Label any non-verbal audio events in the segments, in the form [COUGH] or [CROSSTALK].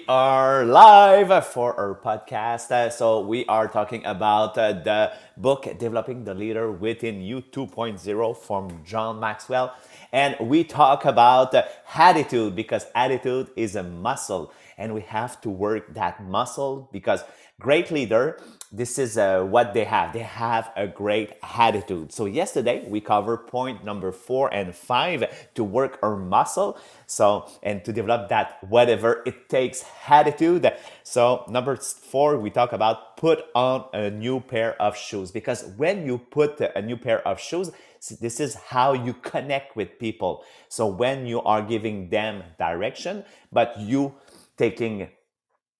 we are live for our podcast. Uh, so, we are talking about uh, the book Developing the Leader Within You 2.0 from John Maxwell. And we talk about uh, attitude because attitude is a muscle and we have to work that muscle because great leader this is uh, what they have. They have a great attitude. So yesterday we covered point number four and five to work our muscle. So and to develop that whatever it takes attitude. So number four we talk about put on a new pair of shoes because when you put a new pair of shoes this is how you connect with people. So when you are giving them direction but you taking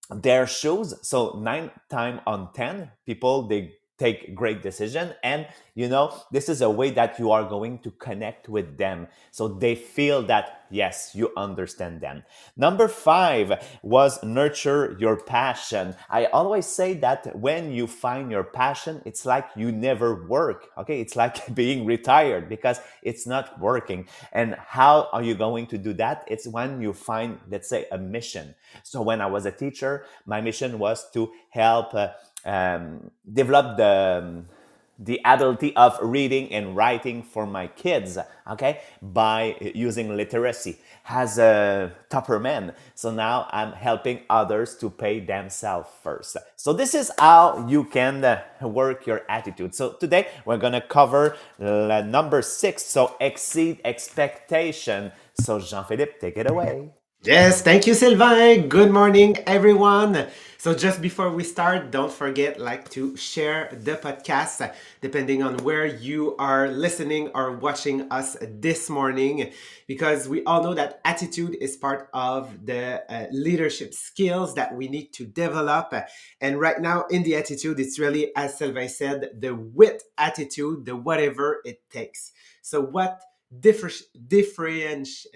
their shoes. So nine time on 10 people, they take great decision. And you know this is a way that you are going to connect with them. So they feel that yes you understand them. Number 5 was nurture your passion. I always say that when you find your passion it's like you never work. Okay? It's like [LAUGHS] being retired because it's not working. And how are you going to do that? It's when you find let's say a mission. So when i was a teacher my mission was to help uh, um, develop the um, the ability of reading and writing for my kids okay by using literacy as a tougher man. So now i'm helping others to pay themselves first. So this is how you can uh, work your attitude. So today we're to cover number six so exceed expectation. So jean-philippe take it away Yes, thank you, Sylvain. Good morning, everyone. So just before we start, don't forget like to share the podcast, depending on where you are listening or watching us this morning, because we all know that attitude is part of the uh, leadership skills that we need to develop. And right now in the attitude, it's really, as Sylvain said, the wit attitude, the whatever it takes. So what differ- differentiates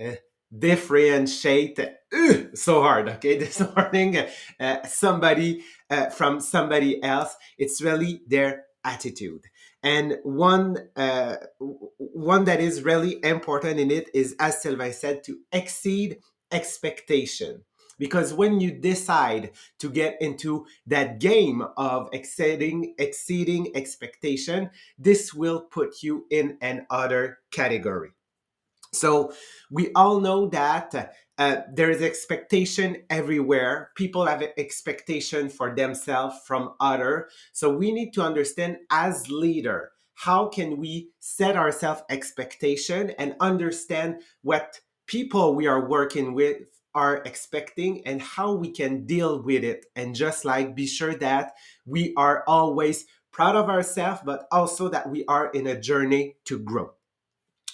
differentiate uh, so hard okay? [LAUGHS] This morning uh, somebody uh, from somebody else. It's really their attitude. And one uh, one that is really important in it is as Sylvain said to exceed expectation. Because when you decide to get into that game of exceeding exceeding expectation this will put you in another category so we all know that uh, there is expectation everywhere. People have expectation for themselves from other. So we need to understand as leader how can we set ourselves expectation and understand what people we are working with are expecting and how we can deal with it and just like be sure that we are always proud of ourselves but also that we are in a journey to grow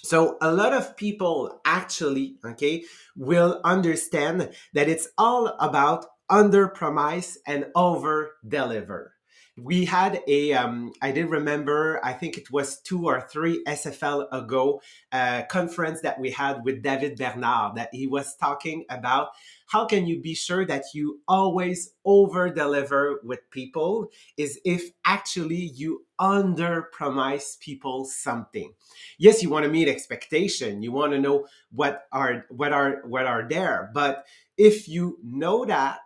so a lot of people actually, okay, will understand that it's all about under promise and over deliver. We had a, um, I did remember, I think it was two or three SFL ago, uh, conference that we had with David Bernard that he was talking about how can you be sure that you always over deliver with people is if actually you under promise people something. Yes you want to meet expectation you want to know what are what are what are there but if you know that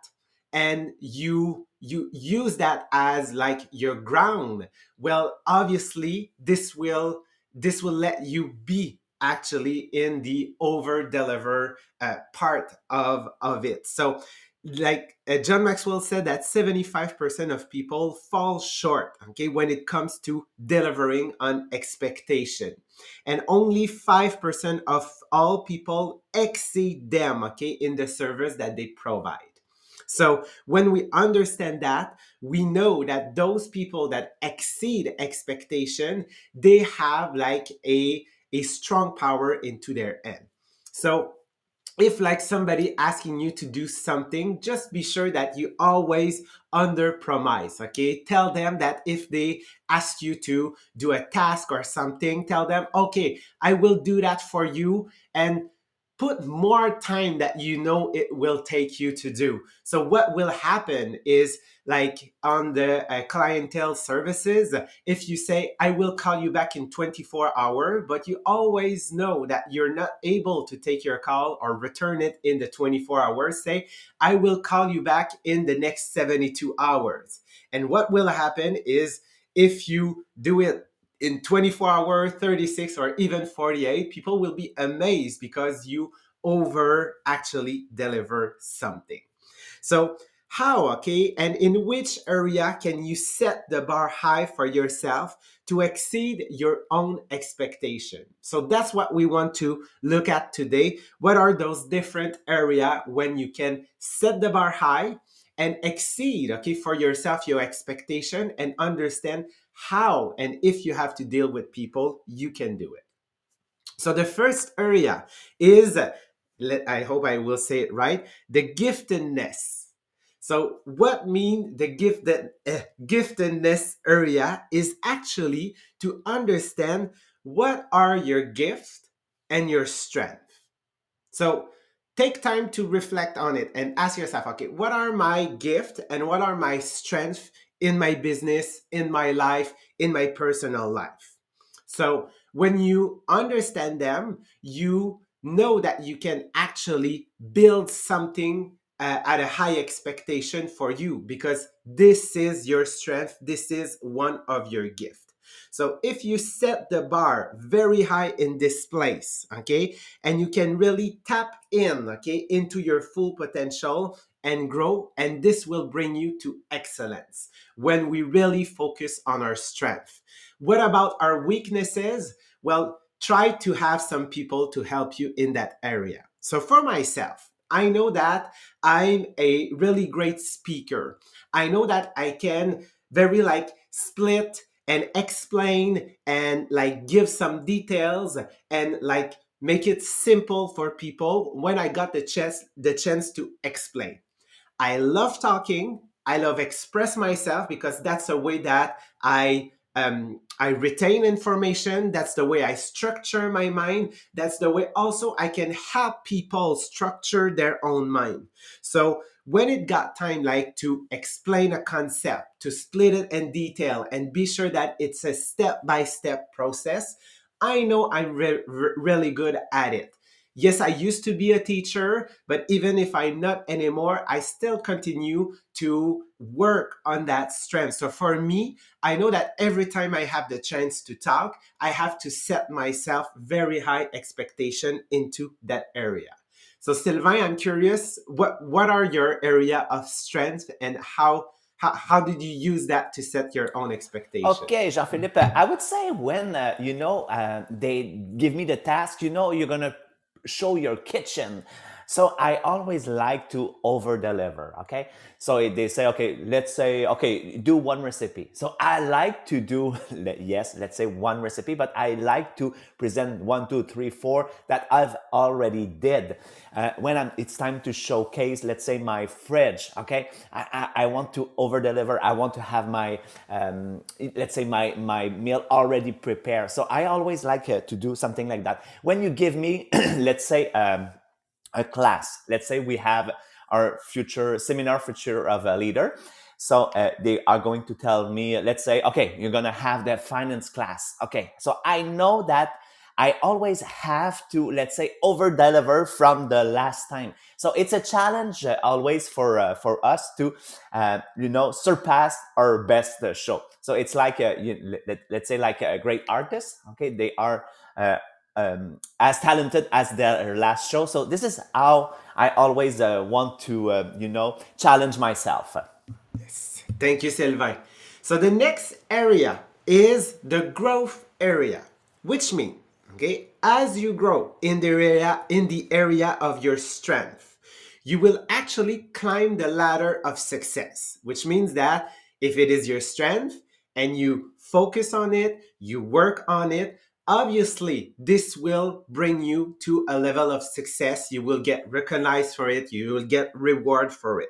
and you you use that as like your ground. Well obviously this will this will let you be actually in the over deliver uh, part of of it. So like uh, john maxwell said that 75% of people fall short okay when it comes to delivering on expectation. And only 5% of all people exceed them okay in the service that they provide so when we understand that, we know that those people that exceed expectation, they have like a a strong power into their end. So if like somebody asking you to do something just be sure that you always under promise okay tell them that if they ask you to do a task or something tell them okay i will do that for you and put more time that you know it will take you to do. So what will happen is like on the uh, clientele services, if you say, I will call you back in 24 hour, but you always know that you're not able to take your call or return it in the 24 hours, say, I will call you back in the next 72 hours. And what will happen is if you do it in 24 hours, 36, or even 48, people will be amazed because you over actually deliver something. So, how, okay, and in which area can you set the bar high for yourself to exceed your own expectation? So that's what we want to look at today. What are those different area when you can set the bar high and exceed, okay, for yourself your expectation and understand how and if you have to deal with people, you can do it. So the first area is, I hope I will say it right, the giftedness. So what mean the gifted uh, giftedness area is actually to understand what are your gifts and your strength. So take time to reflect on it and ask yourself, okay, what are my gift and what are my strengths in my business, in my life, in my personal life. So when you understand them, you know that you can actually build something uh, at a high expectation for you because this is your strength. This is one of your gifts. So if you set the bar very high in this place, okay, and you can really tap in, okay, into your full potential and grow, and this will bring you to excellence when we really focus on our strength. What about our weaknesses? Well, try to have some people to help you in that area. So for myself, I know that I'm a really great speaker. I know that I can very like split and explain and like give some details and like make it simple for people when I got the chance the chance to explain. I love talking. I love express myself because that's a way that I um, I retain information. That's the way I structure my mind. That's the way also I can help people structure their own mind. So when it got time like to explain a concept, to split it in detail and be sure that it's a step by step process, I know I'm re- re- really good at it. Yes, I used to be a teacher, but even if I'm not anymore, I still continue to work on that strength. So for me, I know that every time I have the chance to talk, I have to set myself very high expectation into that area. So Sylvain, I'm curious, what what are your area of strength and how how, how did you use that to set your own expectations? Okay, Jean-Philippe, I would say when, uh, you know, uh, they give me the task, you know, you're going to show your kitchen so I always like to over deliver. Okay. So they say, okay, let's say, okay, do one recipe. So I like to do, [LAUGHS] yes, let's say one recipe, but I like to present one, two, three, four that I've already did. Uh, when I'm, it's time to showcase, let's say my fridge. Okay. I, I, I want to over deliver. I want to have my, um, let's say my, my meal already prepared. So I always like uh, to do something like that. When you give me, [CLEARS THROAT] let's say, um, a class. Let's say we have our future seminar future of a leader. So uh, they are going to tell me, let's say, okay, you're going to have the finance class. Okay. So I know that I always have to, let's say, over deliver from the last time. So it's a challenge uh, always for uh, for us to, uh, you know, surpass our best uh, show. So it's like, a, you, let, us say, like a great artist. Okay, they are uh, um, as talented as their last show. So this is how I always uh, want to, uh, you know, challenge myself. Yes. Thank you, Sylvain. So the next area is the growth area, which means, okay, as you grow in the area in the area of your strength, you will actually climb the ladder of success, which means that if it is your strength and you focus on it, you work on it, obviously this will bring you to a level of success you will get recognized for it you will get reward for it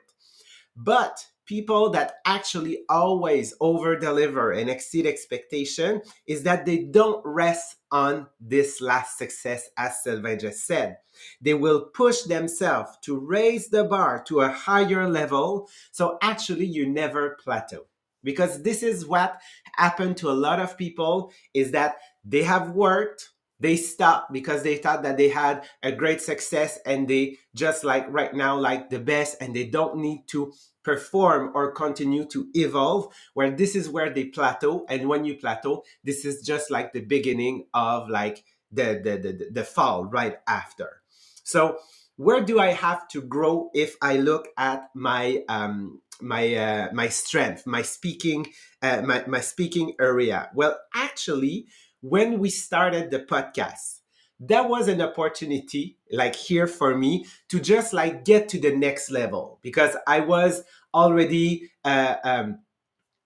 but people that actually always over deliver and exceed expectation is that they don't rest on this last success as Sylvain just said. They will push themselves to raise the bar to a higher level. So actually you never plateau because this is what happened to a lot of people is that they have worked they stopped because they thought that they had a great success and they just like right now like the best and they don't need to perform or continue to evolve where this is where they plateau. And when you plateau this is just like the beginning of like the the the, the fall right after. So where do i have to grow if i look at my um my uh, my strength my speaking uh, my, my speaking area? Well actually when we started the podcast, that was an opportunity like here for me to just like get to the next level because I was already uh, um,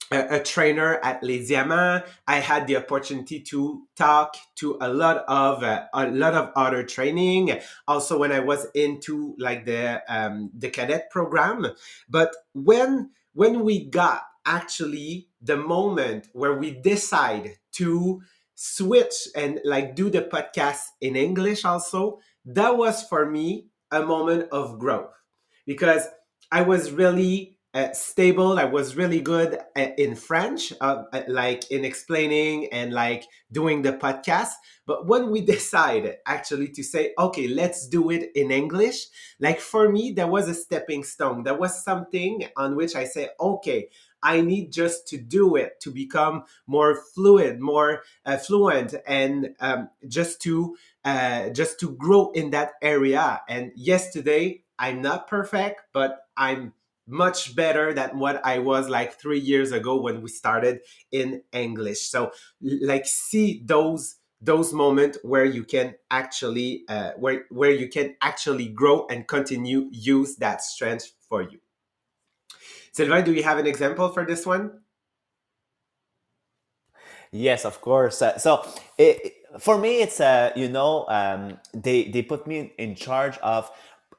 a, trainer at Les Diamants. I had the opportunity to talk to a lot of uh, a lot of other training. Also, when I was into like the um, the cadet program, but when when we got actually the moment where we decide to switch and like do the podcast in English also, that was for me a moment of growth because I was really uh, stable. I was really good at, in French, uh, like in explaining and like doing the podcast. But when we [LAUGHS] decided actually to say, okay, let's do it in English, like for me, that was a stepping stone. That was something on which I say, okay, I need just to do it to become more fluid, more uh, fluent, and um, just to uh, just to grow in that area. And yesterday, I'm not perfect, but I'm much better than what I was like three years ago when we started in English. So, like, see those those moments where you can actually uh, where where you can actually grow and continue use that strength for you. Sylvain, do you have an example for this one? Yes, of course. Uh, so it, for me, it's uh, you know um, they they put me in charge of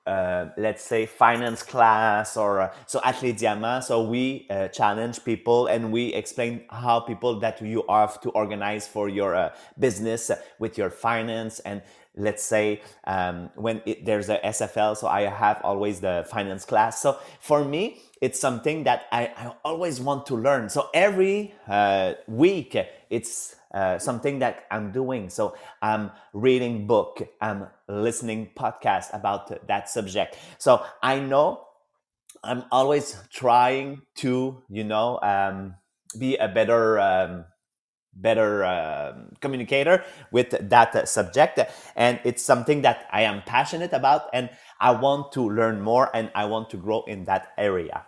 uh, let's say finance class or uh, so at Les. So we uh, challenge people and we explain how people that you have to organize for your uh, business with your finance and let's say um, when it, there's a SFL. So I have always the finance class. So for me, it's something that I, I always want to learn. So every uh, week, it's uh, something that I'm doing. So I'm reading book, I'm listening podcast about that subject. So I know I'm always trying to, you know, um, be a better, um, better uh, communicator with that subject, and it's something that I am passionate about, and I want to learn more, and I want to grow in that area.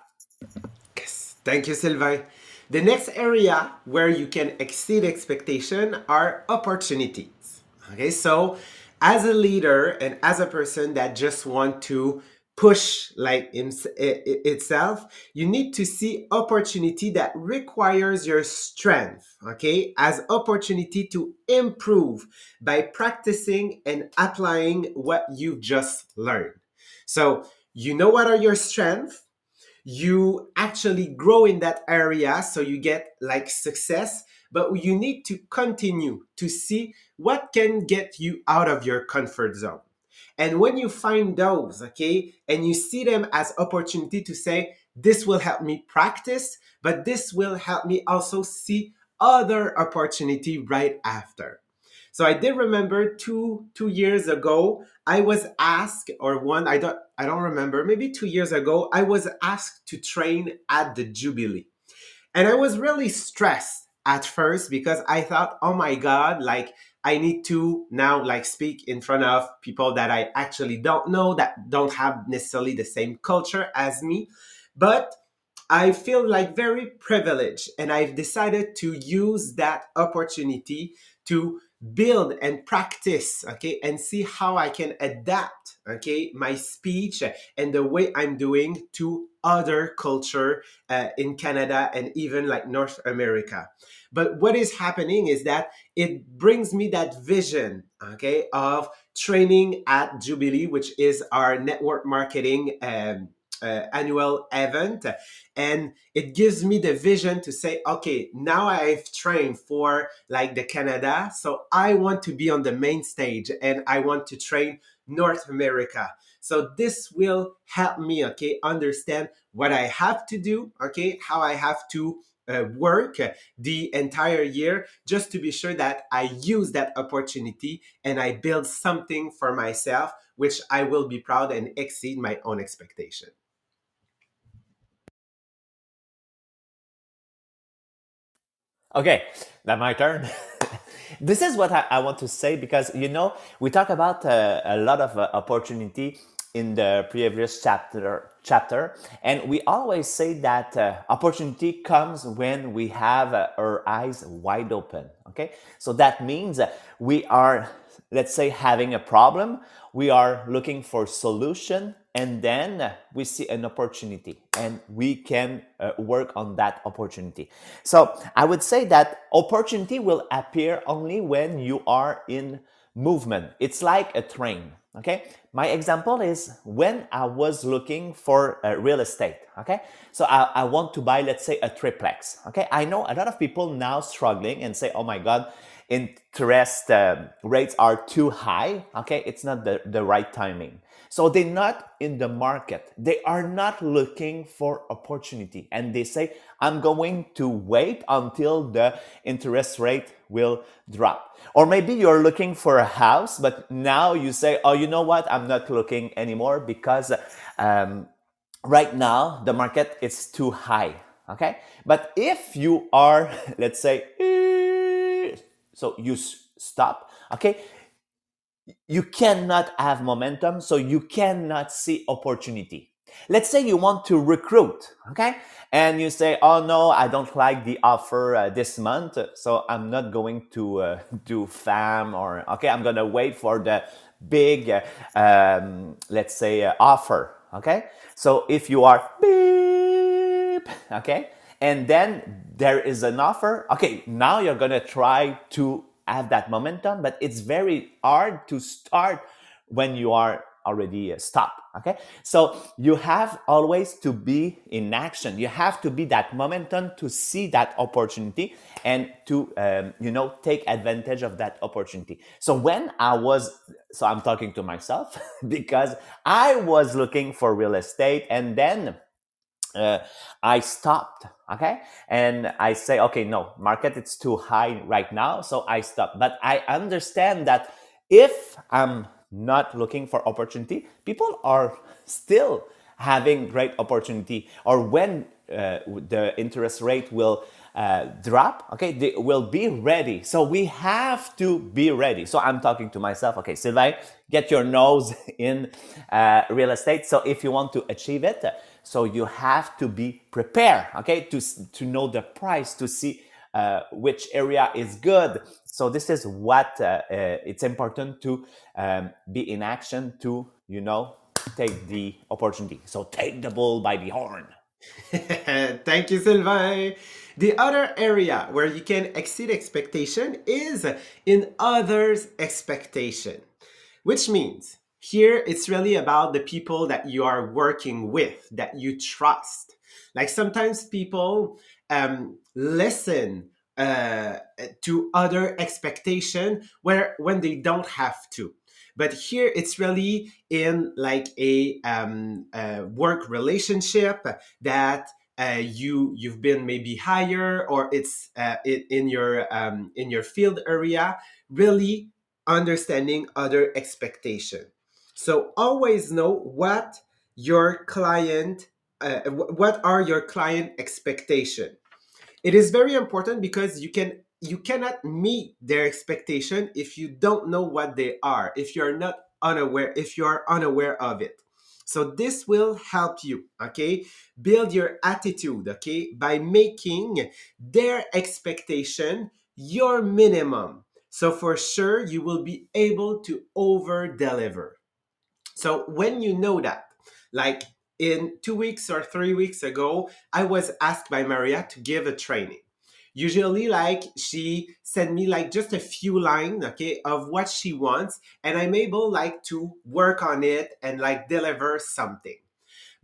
Yes. Thank you, Sylvain. The next area where you can exceed expectation are opportunities. Okay, so as a leader and as a person that just want to push like itself you need to see opportunity that requires your strength okay as opportunity to improve by practicing and applying what you've just learned so you know what are your strengths you actually grow in that area so you get like success but you need to continue to see what can get you out of your comfort zone. And when you find those okay and you see them as opportunity to say this will help me practice but this will help me also see other opportunity right after so I did remember two two years ago, I was asked, or one I don't I don't remember, maybe two years ago, I was asked to train at the Jubilee, and I was really stressed at first because I thought, oh my god, like I need to now like speak in front of people that I actually don't know that don't have necessarily the same culture as me, but I feel like very privileged and I've decided to use that opportunity to build and practice okay and see how i can adapt okay my speech and the way i'm doing to other culture uh, in canada and even like north america. But what is happening is that it brings me that vision okay of training at jubilee which is our network marketing um, uh, annual event and it gives me the vision to say okay now i've trained for like the canada so i want to be on the main stage and i want to train north america so this will help me okay understand what i have to do okay how i have to uh, work the entire year just to be sure that I use that opportunity and I build something for myself, which I will be proud and exceed my own expectation. Okay, now my turn. [LAUGHS] this is what I, I, want to say because you know we talk about uh, a lot of uh, opportunity in the previous chapter chapter and we always say that uh, opportunity comes when we have uh, our eyes wide open okay? So that means we are let's say having a problem we are looking for solution and then we see an opportunity and we can uh, work on that opportunity. So i would say that opportunity will appear only when you are in movement. It's like a train okay? My example is when i was looking for a real estate okay? So I, I want to buy let's say a triplex okay? I know a lot of people now struggling and say oh my god interest uh, rates are too high okay? It's not the, the right timing. So they're not in the market. They are not looking for opportunity. And they say i'm going to wait until the interest rate will drop. Or maybe you're looking for a house but now you say oh you know what? I'm not looking anymore because um, right now the market is too high okay? But if you are [LAUGHS] let's say so you stop okay? You cannot have momentum so you cannot see opportunity. Let's say you want to recruit okay? And you say oh no i don't like the offer uh, this month so i'm not going to uh, [LAUGHS] do fam or okay i'm gonna wait for the big uh, um, let's say uh, offer okay? So if you are beep okay? And then there is an offer okay now you're going to try to have that momentum but it's very hard to start when you are already uh, stopped okay? So you have always to be in action. You have to be that momentum to see that opportunity and to um, you know take advantage of that opportunity. So when i was so i'm talking to myself [LAUGHS] because i was looking for real estate and then uh, I stopped. Okay. And I say, okay, no, market it's too high right now. So I stop. But I understand that if I'm not looking for opportunity, people are still having great opportunity or when uh, the interest rate will uh, drop okay they will be ready so we have to be ready so i'm talking to myself okay sylvain get your nose [LAUGHS] in uh, real estate so if you want to achieve it so you have to be prepared, okay, to, to know the price, to see uh, which area is good. So this is what uh, uh, it's important to um, be in action to, you know, take the opportunity. So take the bull by the horn. [LAUGHS] Thank you, Sylvain. The other area where you can exceed expectation is in others' expectation, which means here, it's really about the people that you are working with, that you trust. Like sometimes people um, listen uh, to other expectation where when they don't have to. But here, it's really in like a, um, a work relationship that uh, you you've been maybe higher or it's uh, in your um, in your field area. Really understanding other expectation so always know what your client, uh, what are your client expectation. It is very important because you can you cannot meet their expectation if you don't know what they are. If you're not unaware, if you are unaware of it. So this will help you, okay? Build your attitude, okay, by making their expectation your minimum. So for sure you will be able to over deliver. So when you know that, like in two weeks or three weeks ago, I was asked by Maria to give a training. Usually, like she sent me like just a few lines, okay, of what she wants, and I'm able like to work on it and like deliver something.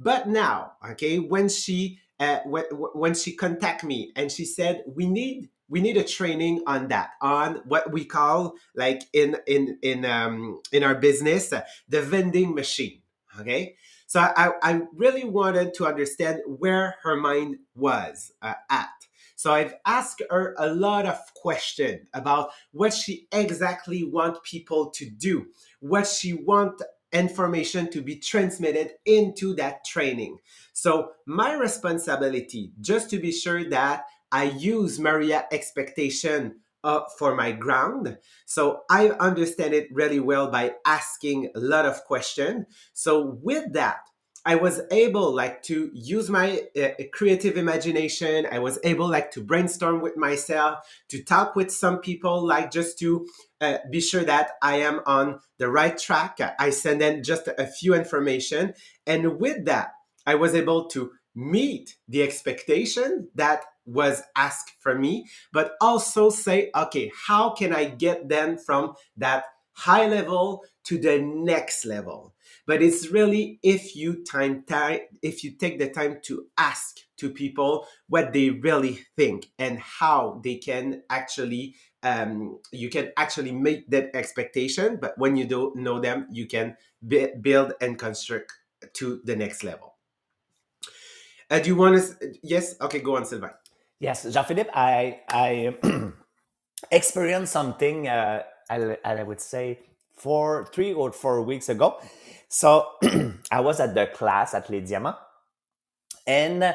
But now, okay, when she uh, when, she contact me and she said we need we need a training on that on what we call like in in in um in our business the vending machine. Okay? So I, I really wanted to understand where her mind was uh, at. So I've asked her a lot of questions about what she exactly want people to do, what she want information to be transmitted into that training. So my responsibility, just to be sure that I use Maria expectation uh, for my ground. So I understand it really well by asking a lot of questions. So with that, I was able like to use my uh, creative imagination. I was able like to brainstorm with myself, to talk with some people, like just to uh, be sure that I am on the right track. I send in just a few information, and with that, I was able to meet the expectation that was asked from me, but also say, okay, how can I get them from that high level to the next level? But it's really if you time, if you take the time to ask to people what they really think and how they can actually um, you can actually make that expectation. But when you don't know them, you can build and construct to the next level. Uh, do you want to? Yes. Okay. Go on, Sylvain. Yes, Jean-Philippe. I I [CLEARS THROAT] experienced something. Uh, I, I would say four, three or four weeks ago. So [CLEARS THROAT] I was at the class at Les Diamants, and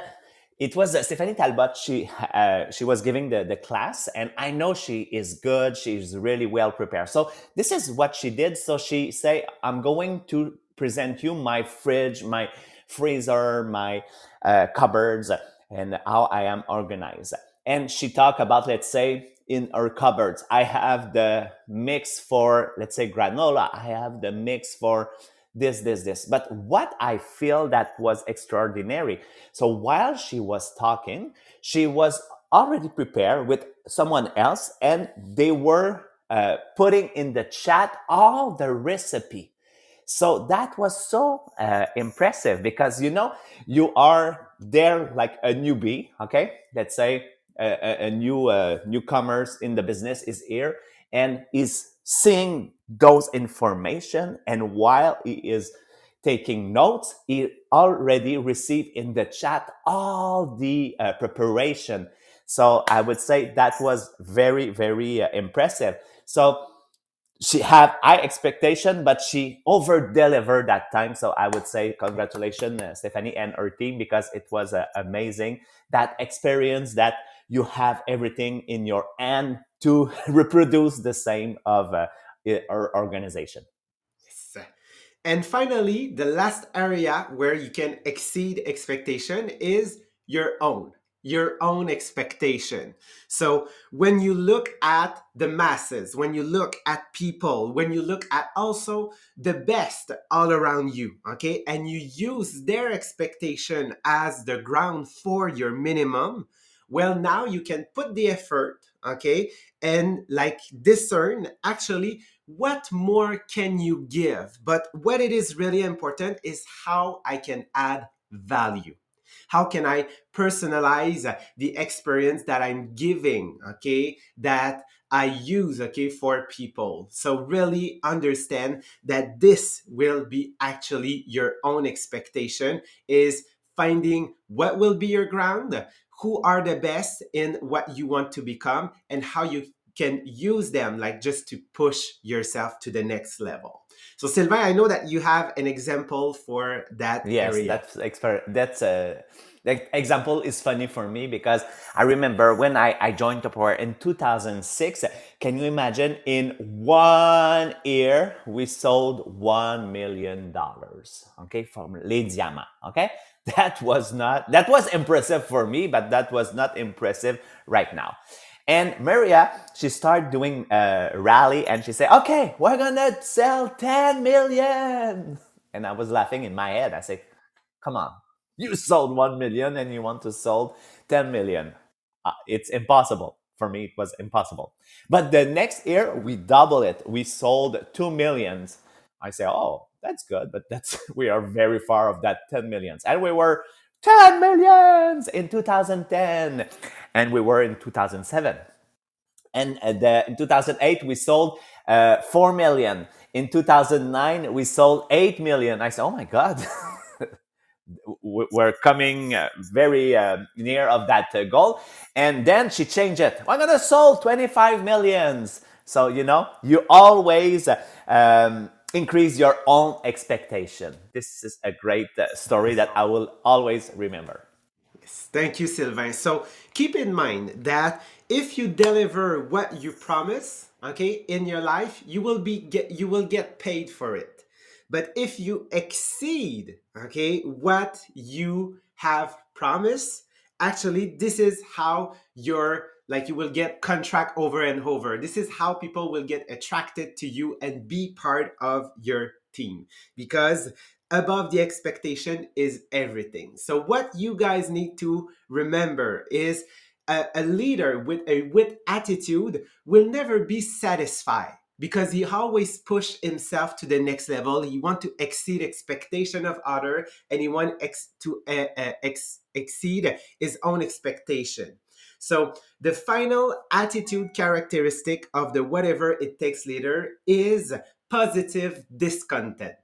it was uh, Stephanie Talbot. She uh, she was giving the the class, and I know she is good. She's really well prepared. So this is what she did. So she say, "I'm going to present you my fridge, my freezer, my uh, cupboards, and how I am organized." And she talked about, let's say, in our cupboards, I have the mix for, let's say, granola. I have the mix for this, this, this. But what I feel that was extraordinary. So while she was talking, she was already prepared with someone else and they were uh, putting in the chat all the recipe. So that was so uh, impressive because, you know, you are there like a newbie. Okay. Let's say a, a new uh, newcomers in the business is here and is seeing those information and while he is taking notes he already received in the chat all the uh, preparation. So i would say that was very very uh, impressive. So she had high expectation but she over delivered that time. So i would say congratulations uh, stephanie and her team because it was uh, amazing that experience that you have everything in your hand to [LAUGHS] reproduce the same of uh, our organization. Yes. And finally, the last area where you can exceed expectation is your own your own expectation. So when you look at the masses, when you look at people, when you look at also the best all around you, okay, and you use their expectation as the ground for your minimum, well now you can put the effort okay and like discern actually what more can you give? But what it is really important is how i can add value. How can i personalize the experience that i'm giving okay that i use okay for people? So really understand that this will be actually your own expectation is finding what will be your ground who are the best in what you want to become and how you can use them like just to push yourself to the next level so sylvain i know that you have an example for that yes area. that's exper- that's a example is funny for me because I remember when I, I joined Tupperware in 2006. Can you imagine? In one year, we sold $1 million, okay, from Les Diamants, okay? [LAUGHS] that was not that was impressive for me but that was not impressive right now. And maria she started doing a rally and she said okay we're gonna sell 10 million. And i was laughing in my head. I said come on. You sold 1 million and you want to sell 10 million. Uh, it's impossible. For me it was impossible. But the next year we double it. We sold 2 millions. I say oh that's good, but that's [LAUGHS] we are very far of that 10 millions. And we were 10 millions in 2010, and we were in 2007. And uh, the, in 2008, we sold uh, 4 million. In 2009, we sold 8 million. I said, oh my God. [LAUGHS] we're coming uh, very uh, near of that uh, goal and then she changed it i'm gonna sell 25 millions so you know you always um, increase your own expectation. This is a great uh, story that i will always remember. Yes, thank you sylvain. So keep in mind that if you deliver what you promise okay in your life you will be get you will get paid for it. But if you exceed, okay, what you have promised, actually, this is how your like you will get contract over and over. This is how people will get attracted to you and be part of your team because above the expectation is everything. So what you guys need to remember is a, a leader with a with attitude will never be satisfied because he always push himself to the next level he want to exceed expectation of other and he want ex- to uh, uh, ex- exceed his own expectation so the final attitude characteristic of the whatever it takes leader is positive discontent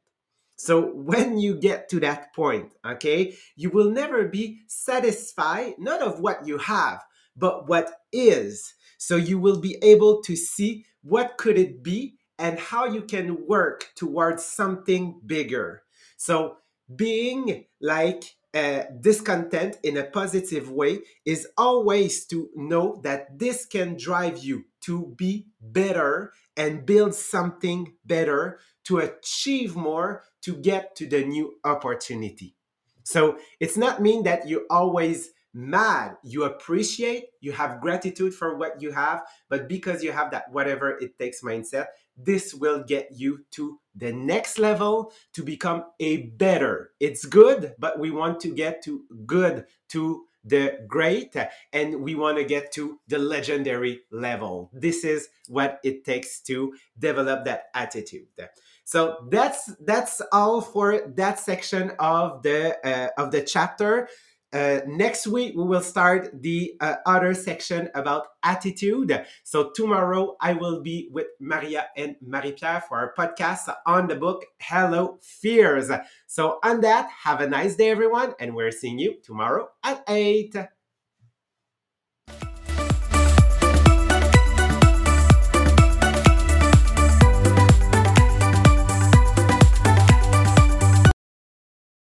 so when you get to that point okay you will never be satisfied not of what you have but what is so you will be able to see what could it be and how you can work towards something bigger. So being like uh, discontent in a positive way is always to know that this can drive you to be better and build something better to achieve more to get to the new opportunity. So it's not mean that you always mad. You appreciate you have gratitude for what you have but because you have that whatever it takes mindset this will get you to the next level to become a better. It's good but we want to get to good to the great and we want to get to the legendary level. This is what it takes to develop that attitude. So that's that's all for that section of the uh, of the chapter uh, next week, we will start the uh, other section about attitude. So, tomorrow, I will be with Maria and Marie Pierre for our podcast on the book Hello Fears. So, on that, have a nice day, everyone, and we're seeing you tomorrow at 8.